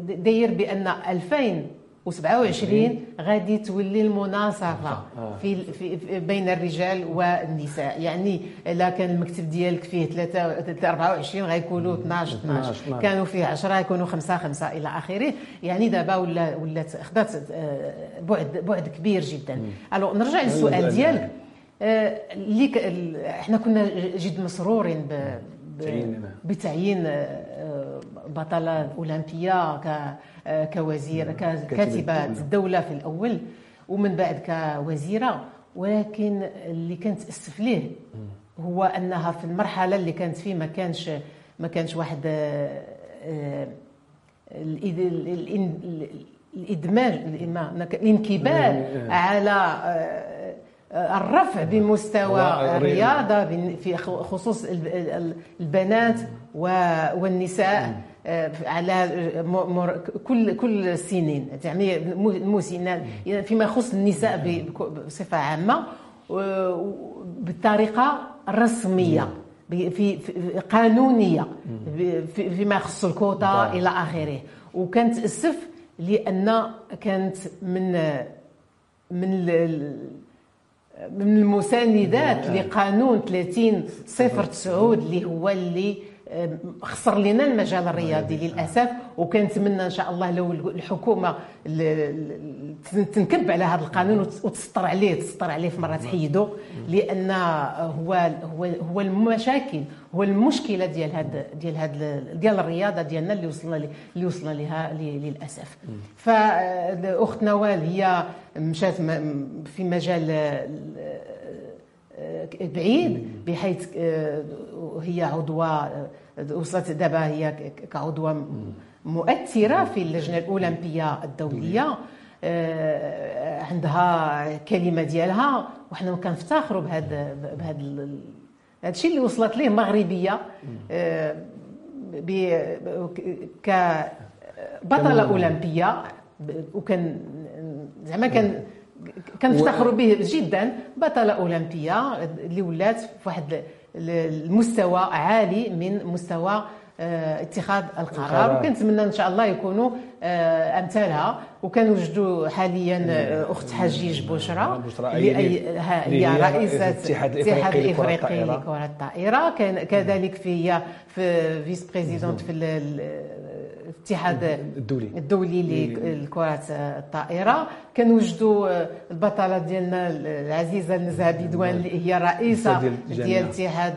داير بأن 2000 و27 غادي تولي المناصفة آه، آه. في, في بين الرجال والنساء. يعني إلا كان المكتب ديالك فيه 3 24 غيكونوا 12 12 كانوا فيه 10 يكونوا 5 5 إلى آخره. يعني دابا ولا ولات خدات آه، بعد بعد كبير جدا. ألو نرجع للسؤال ديالك. اللي إحنا كنا جد مسرورين بتعيين بطلة أولمبية كوزير كاتبة الدولة في الأول ومن بعد كوزيرة. ولكن اللي كانت تأسف ليه هو أنها في المرحلة اللي كانت فيه ما كانش ما كانش واحد آه، الادماج الانكبار على آه، الرفع بمستوى الرياضة في خصوص البنات والنساء. آه، على كل كل السنين. يعني المسنات فيما يخص النساء بصفة عامة بالطريقة الرسمية في قانونية فيما يخص الكوتا إلى آخره. وكانت تاسف لأن كانت من من من المساندات لقانون 30 صفر 9 اللي هو اللي خسر لنا المجال الرياضي للأسف وكنتمنى إن شاء الله لو الحكومة تنكب على هذا القانون وتسطر عليه تسطر عليه في مرة تحيده لأن هو هو هو المشاكل هو المشكلة ديال هاد ديال هاد ديال الرياضة ديالنا اللي وصلنا اللي وصلنا لها للأسف. فالاخت نوال هي مشات في مجال بعيد بحيث هي عضوة وصلت دابا هي كعضوة مؤثرة في اللجنة الأولمبية الدولية. آه، عندها كلمة ديالها وحنا كنفتخروا بهذا بهذا هذا الشيء اللي وصلت ليه مغربية. آه، كبطله أولمبية وكان زعما كان كنفتخروا به جدا بطله اولمبيه اللي ولات في واحد المستوى عالي من مستوى آه، اتخاذ القرار. وكنتمنى إن شاء الله يكونوا آه، أمثالها. وكنوجدوا حاليا آه، أخت حجيج بشرى هي رئيسة الاتحاد الإفريقي لكرة الطائرة. كذلك في هي في vice-présidente في الاتحاد الدولي. الدولي لكرة الطائرة. كنوجدوا البطلة ديالنا العزيزة النزهة بدوان اللي هي رئيسة ديال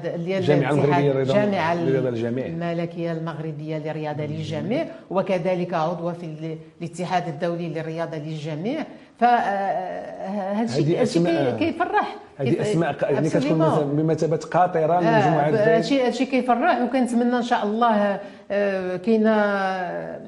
الجامعة. المغربية الجامعة للجميع الملكية المغربية للرياضة للجميع. وكذلك عضوة في الاتحاد الدولي للرياضة للجميع. فهذا الشيء الشيء كيفرح هذه أسماء يعني كتكون بمثابه قاطره من مجموعه هذا الشيء كيفرح وكنتمنى إن شاء الله آه، كاينة آه،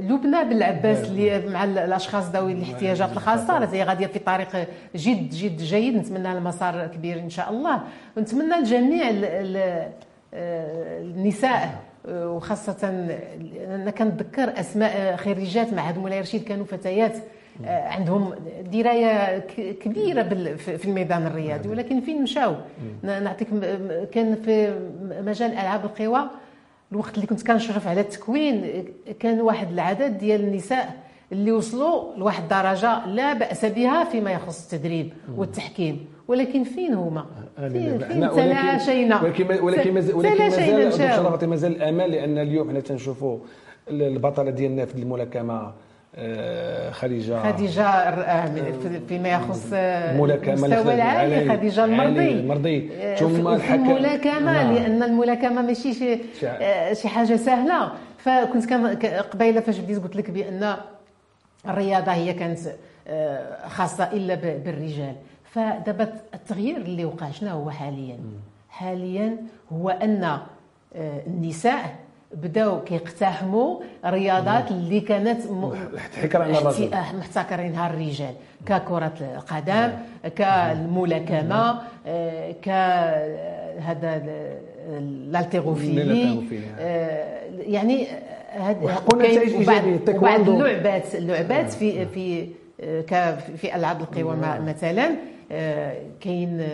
لبنى بالعباس اللي مع الأشخاص ذوي الاحتياجات الخاصة. راهي غادية في طريق جد جد جيد. نتمنى المسار كبير إن شاء الله. ونتمنى لجميع آه، النساء. وخاصة أنا كنتذكر أسماء خريجات معهد مولاي رشيد كانوا فتيات آه، عندهم دراية كبيرة في الميدان الرياضي ولكن فين مشاو؟ نعطيك كان في مجال ألعاب القوى الوقت اللي كنت كنشرف على التكوين كان واحد العدد ديال النساء اللي وصلوا لواحد الدرجة لا بأس بها فيما يخص التدريب والتحكيم. ولكن فين هما؟ فين, فين تلاشينا ولكن ولكن مازال ولكن مازال مازال الأمل لأن اليوم حنا تنشوفوا البطلة ديالنا في الملاكمة آه، خديجة. خديجة آه، فيما يخص المستوى العالي خديجة المرضي. المرضي. ثم الحكم الملاكمة نعم. لأن الملاكمة ماشي شي شي حاجة سهلة. فكنت قبيلة فاش بديت قلت لك بأن الرياضة هي كانت آه، خاصة إلا بالرجال. فدابا التغيير اللي وقع شنو هو حاليا؟ حاليا هو أن النساء بداو كيقتحموا رياضات اللي كانت محتكرينها الرجال. ككرة القدم كالملاكمة آه، كهذا الالتيغوفيلي آه، يعني وبعض اللعبات اللعبات في في آه، في ألعاب القوى مثلا. كاين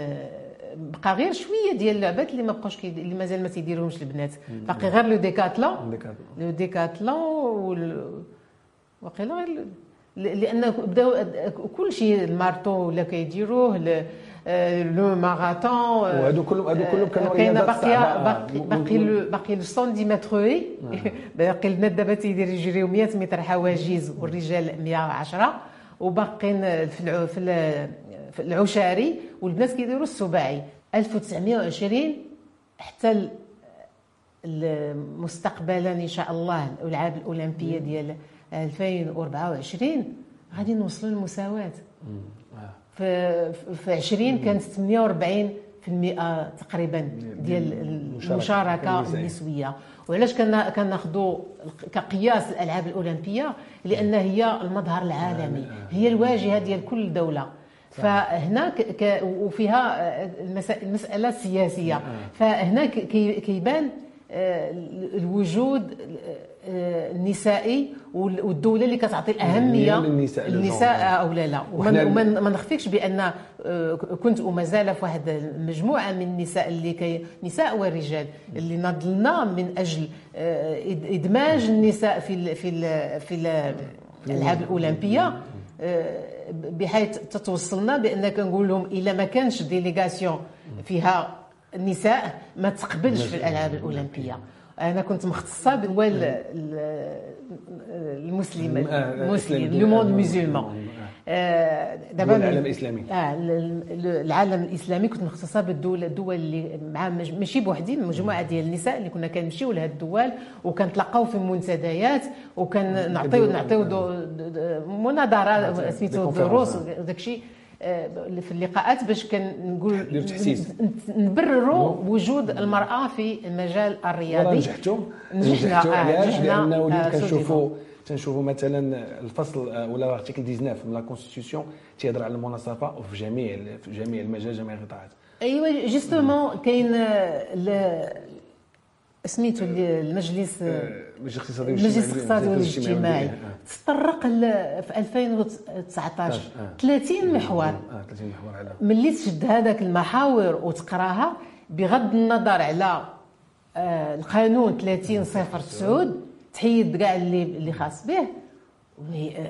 بقى غير شوية ديال اللعبات اللي ما بقاوش اللي مازال ما تيديروهمش البنات. باقي غير لو ديكاتلون. لو ديكاتلون واقيلا غير لأن بداو كل شيء المارتو ولا كيديروه لو ماراثون وهادو كلهم هادو كلهم كانوا رياضات باقي باقي باقي باقي لو 110 متر باقي البنات دابا تيديروا يجريو 100 متر حواجز والرجال 110 وباقيين في في العشاري والبنات كيديروا السباعي. 1920 حتى مستقبلا إن شاء الله الألعاب الأولمبية ديال 2024 غادي نوصلوا للمساواة. في في 20 كانت 48 في المئة تقريبا ديال المشاركة النسوية. وعلاش كناخذوا كقياس الألعاب الأولمبية؟ لأن هي المظهر العالمي هي الواجهة ديال كل دولة فهنا وفيها المسألة السياسية. آه. فهنا كيبان آه، الوجود آه، النسائي والدولة اللي كتعطي الأهمية للنساء النساء أو لا لا. وما نخفيكش بأن كنت وما زال في واحد المجموعة من النساء اللي كي نساء ورجال اللي نضلنا من أجل إدماج النساء في في في الالعاب الأولمبية. بحيث تتوصلنا بأن كنقول لهم إلا ما كانش délégation فيها النساء ما تقبلش في الألعاب الأولمبية. أنا كنت مختصة بالدول المسلم المسلم le monde musulman. دابا العالم الإسلامي. آه العالم الإسلامي كنت مختصة بالدول الدول اللي مع ماشي بوحدين مجموعة ديال النساء اللي كنا كنمشيو لهاد الدول وكنتلاقاو في منتديات وكنعطيو نعطيو مناظرة سميتو دروس وداكشي. آه، في اللقاءات باش كنقول نبرروا وجود المرأة في المجال الرياضي. نجحتوا نجحنا علاش لأن وليت كنشوفوا تنشوفوا مثلا الفصل آه، ولا article 19 من la constitution تيهضر على المناصفة في جميع في جميع المجال جميع القطاعات. ايوا justement كاين سميتو المجلس المجلس الاقتصادي المجلس الاقتصادي والاجتماعي تطرق في 2019 30 محور. 30 محور على. ملي تشد هذاك المحاور وتقراها بغض النظر على القانون 30 صفر تسعود تحيد كاع اللي اللي خاص به.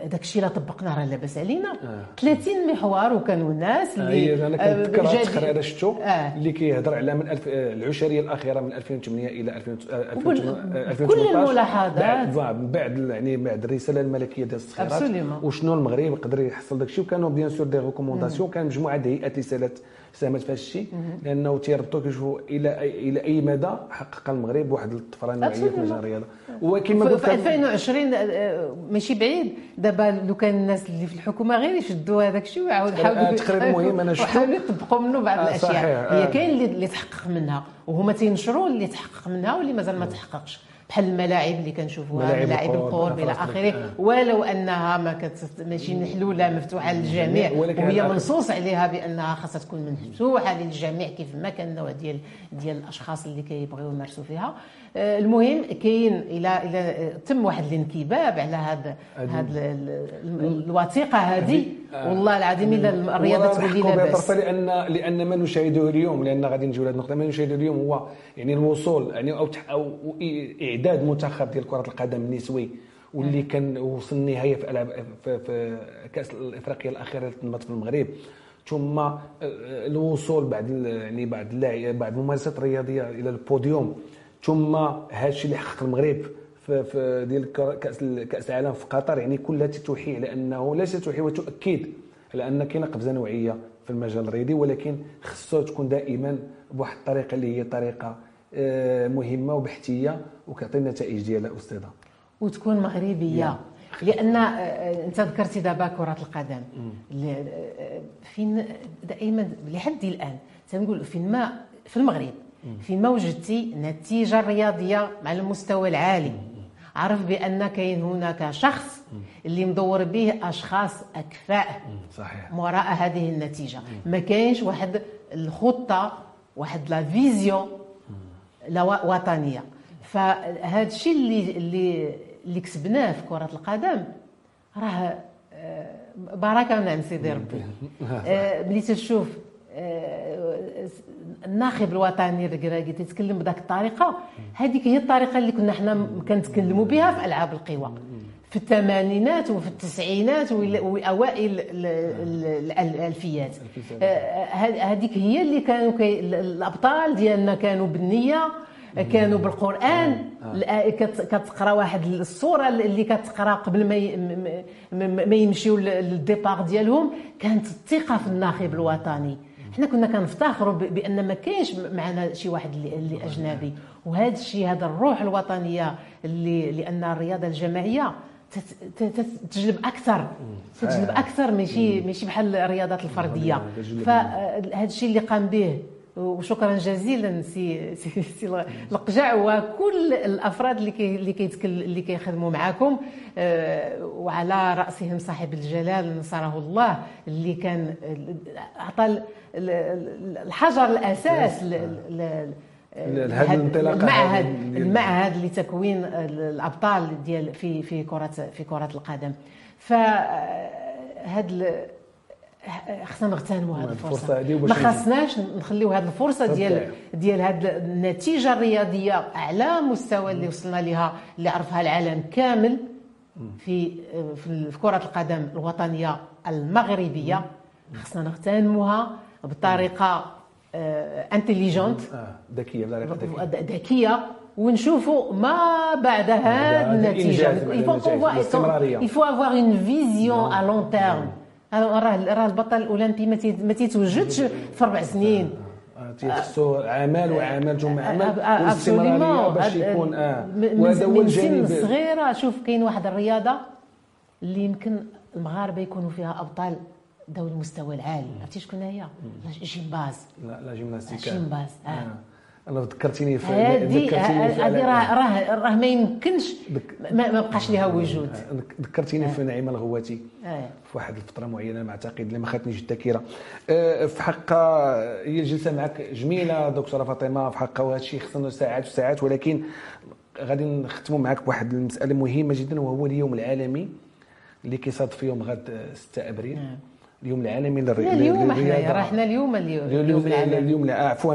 داك الشيء اللي طبقناه راه لاباس علينا. آه. 30 محور وكانوا الناس اللي آه أنا كنتذكر هذا التقرير شفتو آه. اللي كيهضر على من ألف... العشرية الأخيرة من 2008 إلى 2018 كل الملاحظات. بعد بعد يعني بعد الرسالة الملكية ديال الصخيرات. وشنو المغرب يقدر يحصل داك الشيء وكانوا bien sûr des recommandations كان مجموعة ديال الهيئات اللي سالت ساهمت في هذا الشيء لأنه تيربطوا كيشوفوا إلى إلى أي مدى حقق المغرب واحد الطفره نوعيه في مجال الرياضه وكما قلت في 2020 آه، ماشي بعيد. دابا لو كان الناس اللي في الحكومة غير يشدوا هذاك الشيء ويعاودوا يحاولوا تقرير مهم أنا شفتو ويحاولوا يطبقوا منه بعض آه الأشياء. هي آه. كاين اللي تحقق منها وهما تينشروا اللي تحقق منها واللي مازال ما تحققش. بحال الملاعب اللي كنشوفوها ملاعب القرب إلى آخره. آه. ولو أنها ما ماشي محلولة مفتوحة للجميع وهي منصوص عليها بأنها خاصها تكون مفتوحه للجميع كيف ما كان النوع ديال ديال الأشخاص اللي كيبغيو يمارسوا فيها. آه، المهم كاين إلى إلى تم واحد الانكباب على هذا هذا الوثيقة هذه آه. والله العظيم الا الرياضة تقول لي لاباس لأن لأن ما نشاهده اليوم لأن غادي نجيو لهذه النقطة. ما نشاهده اليوم هو يعني الوصول يعني أو أو اعداد منتخب ديال كرة القدم النسوي واللي كان وصل النهايه في العاب في, في كأس الإفريقيا الاخيره اللي تمت في المغرب. ثم آه، الوصول بعد يعني بعد بعد الممارسات الرياضيه إلى البوديوم. ثم هذا الشيء اللي حقق المغرب في, في ديال كأس كأس العالم في قطر. يعني كلها تتوحي على أنه لا تتوحي وتؤكد على أن كاينة قفزة نوعية في المجال الرياضي ولكن خصها تكون دائما بواحد الطريقة اللي هي طريقة مهمة وبحثية وكتعطي النتائج ديالها أستاذة. وتكون مغربية. لأن آه، آه، أنت ذكرتي دابا كرة القدم. فين دائما لحد الآن تنقول فين ما في المغرب فين ما وجدتي نتيجة رياضية على المستوى العالي. عرف بأن كاين هناك شخص اللي مدور به أشخاص أكفاء صحيح. وراء هذه النتيجة. ما كاينش واحد الخطة واحد لا فيزيون وطنية. فهذا الشيء اللي اللي اللي كسبناه في كرة القدم راه آه، بركة من عند سيدي ربي. آه، ملي تشوف آه، الناخب الوطني الركراكي تيتكلم بذاك الطريقة هذيك هي الطريقة اللي كنا حنا كنتكلموا بها في ألعاب القوى. في الثمانينات وفي التسعينات وأوائل الألفيات. هذيك هي اللي كانوا الأبطال ديالنا كانوا بالنية كانوا بالقرآن. آه. كتقرأ واحد الصورة اللي كتقرأ قبل ما ما يمشيو للديبار ديالهم كانت الثقة في الناخب الوطني. حنا كنا كنفتخروا بأن ما كاينش معنا شي واحد اللي أجنبي. وهذا الشيء هذا الروح الوطنية اللي لأن الرياضة الجماعية تجلب أكثر. تجلب آه. أكثر ماشي ماشي بحال الرياضات الفردية. فهذا الشيء اللي قام به. وشكرا جزيلا سي سي, سي القجع وكل الأفراد اللي كي اللي كيتكل اللي كيخدموا معكم آه، وعلى رأسهم صاحب الجلالة نصره الله اللي كان عطى الحجر الأساس المعهد المعهد لتكوين الأبطال ديال في في كره في كرة القدم. فهاد خصنا نغتنموا هذه الفرصة. ما خصناش نخليو هذه الفرصة ديال ديال هذه النتيجة الرياضية اعلى مستوى اللي وصلنا لها اللي عرفها العالم كامل في في كرة القدم الوطنية المغربية. خصنا نغتنموها بطريقة انتليجونت آه، ذكية بطريقه ذكية. ونشوفوا ما بعد هذه النتيجة. il faut avoir une vision à long terme. راه راه البطل الأولمبي ما تيتوجدش في أربع سنين. تيخصو عمل وعمل ثم عمل. والاستمرارية باش يكون آه وهذا هو الجانب. صغيرة. شوف كاين واحد الرياضة اللي يمكن المغاربة يكونوا فيها أبطال. ذوي المستوى العالي. عرفتي شكون هي؟ جيمباز لا لا gymnastique جيمباز آه, آه. أنا ذكرتيني في هذه راه راه راه ما يمكنش ما بقاش لها وجود. ذكرتيني في نعيمه الغواتي. في واحد الفترة معينة ما أعتقد اللي ما خاتنيش الذاكرة. آه، في حقها هي الجلسه معك جميلة دكتورة فاطمة في حقها وهذا الشيء خصنا ساعات وساعات ولكن غادي نختموا معك بواحد المسألة مهمة جدا وهو اليوم العالمي اللي كيصادف يوم غد 6 أبريل. نعم. اليوم العالمي للرياضه اليوم إحنا راه إحنا اليوم اليوم العالمي. اليوم لا عفوا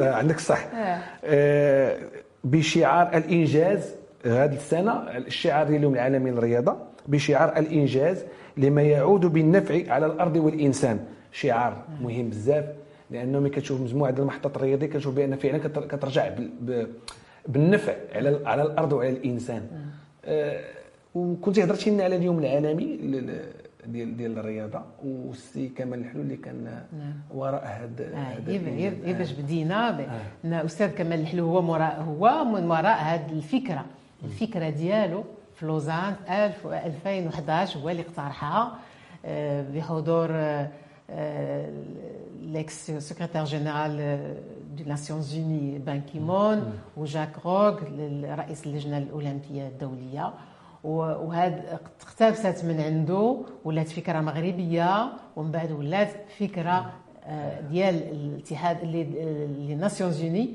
عندك الصح آه. آه، بشعار الإنجاز هذه السنة الشعار اليوم العالمي للرياضة بشعار الإنجاز لما يعود بالنفع على الأرض والإنسان. شعار مهم بزاف لأنه ملي كتشوف مجموعة ديال المحطات الرياضية كتشوف بأن فعلا كترجع بالنفع على على الأرض وعلى الإنسان. أه. وكنت هضرتي لنا على اليوم العالمي ديال ديال الرياضة والسي كمال الحلول اللي كان نعم. وراء هذا آه باش بدينا. آه. أستاذ كمال الحلول هو وراء هو من وراء هذه الفكرة. الفكرة ديالو في لوزان 2011 هو اللي اقترحها. آه، بحضور l'ex secrétaire général des Nations Unies بان كي مون وجاك روغ رئيس اللجنة الأولمبية الدولية. وهاد اقتبست من عنده ولات فكرة مغربية ومن بعد ولات فكرة آه، ديال الاتحاد les Nations Unies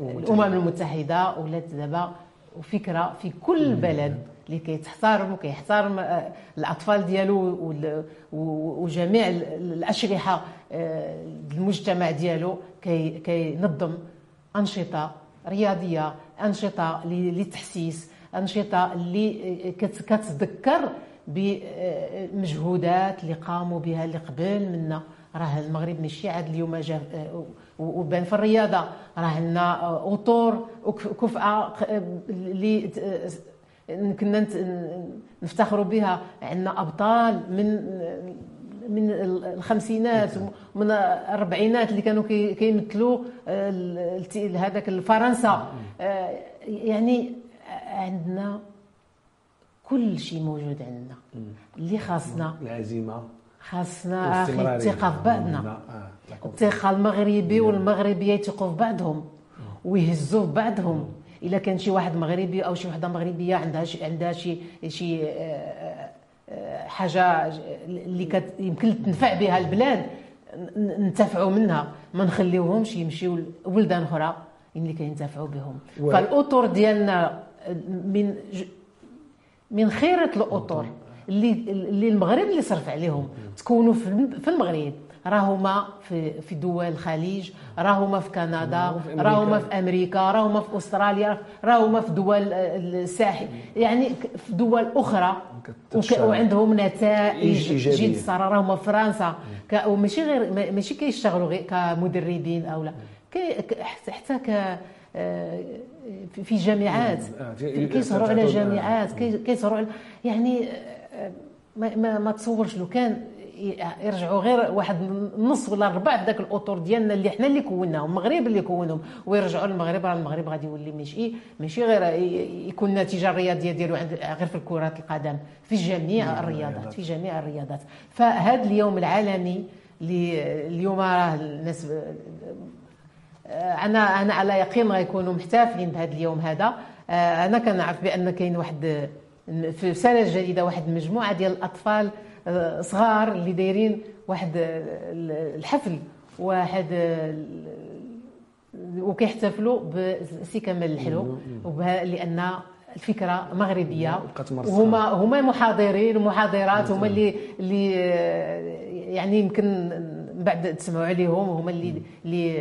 الأمم المتحدة ولات دابا وفكره في كل بلد اللي كيتحترم وكيحترم آه، الأطفال ديالو وجميع الأشرحة آه، المجتمع ديالو كينظم أنشطة رياضية أنشطة للتحسيس أنشطة اللي كتذكر بمجهودات اللي قاموا بها اللي قبل منا. راه المغرب ماشي عاد اليوم جا وبان في الرياضة. راه لنا أطور كفأة اللي كنا نفتخروا بها. عندنا أبطال من من الخمسينات من الاربعينات اللي كانوا كيمثلوا هذاك فرنسا آه، يعني عندنا كل شيء موجود عندنا. اللي خاصنا. العزيمة. خاصنا أخي الثقة في بعضنا. آه، الثقة المغربي والمغربية يثقوا في بعضهم ويهزوا في بعضهم. إلا كان شي واحد مغربي أو شي وحدة مغربية عندها شي عندها شي شي آه، آه، حاجة اللي يمكن تنفع بها البلاد ننتفعوا منها. ما نخليوهمش يمشيو لبلدان أخرى. اللي كينتفعوا بهم. فالأطر ديالنا من من خيرة الأطر اللي اللي المغرب اللي صرف عليهم تكونوا في المغرب. راهما في في دول الخليج راهما في كندا راهما في أمريكا. راهما في أستراليا راهما في دول الساحل. يعني في دول أخرى وعندهم نتائج جد صار راهما في فرنسا وماشي غير ماشي كيشتغلوا غير كمدربين أو لا. حتى ك آه، في جامعات. آه، كيسهروا على جامعات كيسهروا يعني آه، ما, ما, ما تصورش لو كان يرجعوا غير واحد نص ولا ربع ذاك الأطر ديالنا اللي حنا اللي كوناهم المغرب اللي كونهم ويرجعوا للمغرب راه المغرب غادي يولي ماشي ماشي غير يكون النتيجه الرياضية ديالو غير في كره القدم في جميع الرياضات في جميع الرياضات. فهذا اليوم العالمي اللي اليوم راه الناس أنا أنا على يقين غيكونوا محتفلين بهذا اليوم هذا. آه، أنا كنعرف بأن كاين واحد في السنة الجديده واحد المجموعه ديال الأطفال آه، صغار اللي دايرين واحد الحفل واحد وكيحتفلوا بسي كمال الحلو. لأن الفكرة مغربية. وهما هما محاضرين ومحاضرات هما اللي اللي يعني يمكن من بعد تسمعوا عليهم هما اللي اللي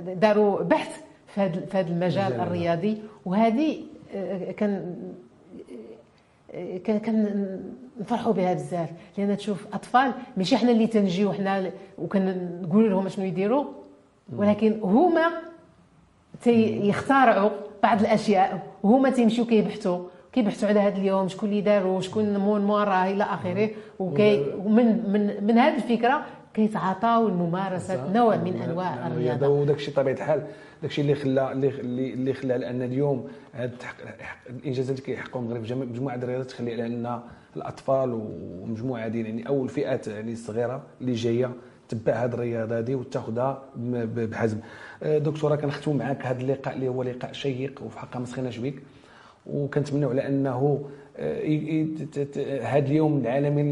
داروا بحث في هذا المجال الرياضي. وهذه آه، كان آه، كان كان نفرحوا بها بزاف. لأن تشوف أطفال ماشي حنا اللي تنجيو حنا وكنقولوا لهم شنو يديروا ولكن هما تيخترعوا بعض الأشياء. وهما تيمشيو كيبحثوا كيبحثوا على هذا اليوم شكون اللي داروا شكون مون موراه إلى آخره. وكي ومن من من هذه الفكرة كيتعاطاو لممارسه نوع من أنواع الرياضة؟ وداك الشيء طبيعة الحال. داك الشيء اللي خلى اللي اللي خلى لأن اليوم هاد الإنجازات اللي كيحققوا المغرب مجموعة الرياضات تخلي على أن الأطفال ومجموعة ديال يعني أول فئات يعني الصغيرة اللي جاية تبع هذه الرياضة هذه وتاخذها بحزم. أه، دكتورة كنختم معك هذا اللقاء اللي هو لقاء شيق وفي حقا ما سخيناش بك. وكنتمنوا على أنه هذا اليوم العالمي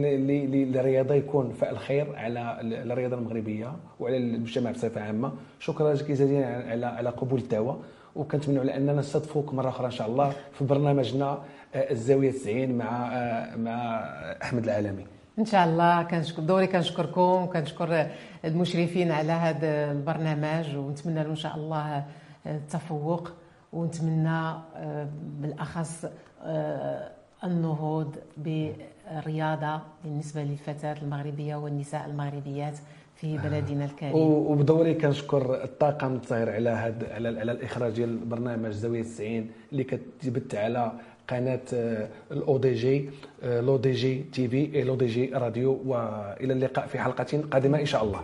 للرياضه يكون فعل خير على الرياضة المغربية وعلى المجتمع بصفة عامة. شكرا جزيلا على على قبول الدعوة. وكنتمنوا على أننا نستضيفوك مرة أخرى إن شاء الله في برنامجنا آه، الزاوية 90 مع آه، مع أحمد العالمي. إن شاء الله كنشكر دوري كنشكركم وكنشكر المشرفين على هذا البرنامج ونتمنى له إن شاء الله التفوق. ونتمنى آه، بالأخص النهوض بالرياضة بالنسبة للفتاة المغربية والنساء المغربيات في بلدنا الكريم. وبدوري كنشكر الطاقم الساهر على هذا على, على الإخراج ديال برنامج زاويه 90 اللي كتبث على قناة الاو دي جي لو دي جي تي في لو دي جي راديو وإلى اللقاء في حلقة قادمة إن شاء الله.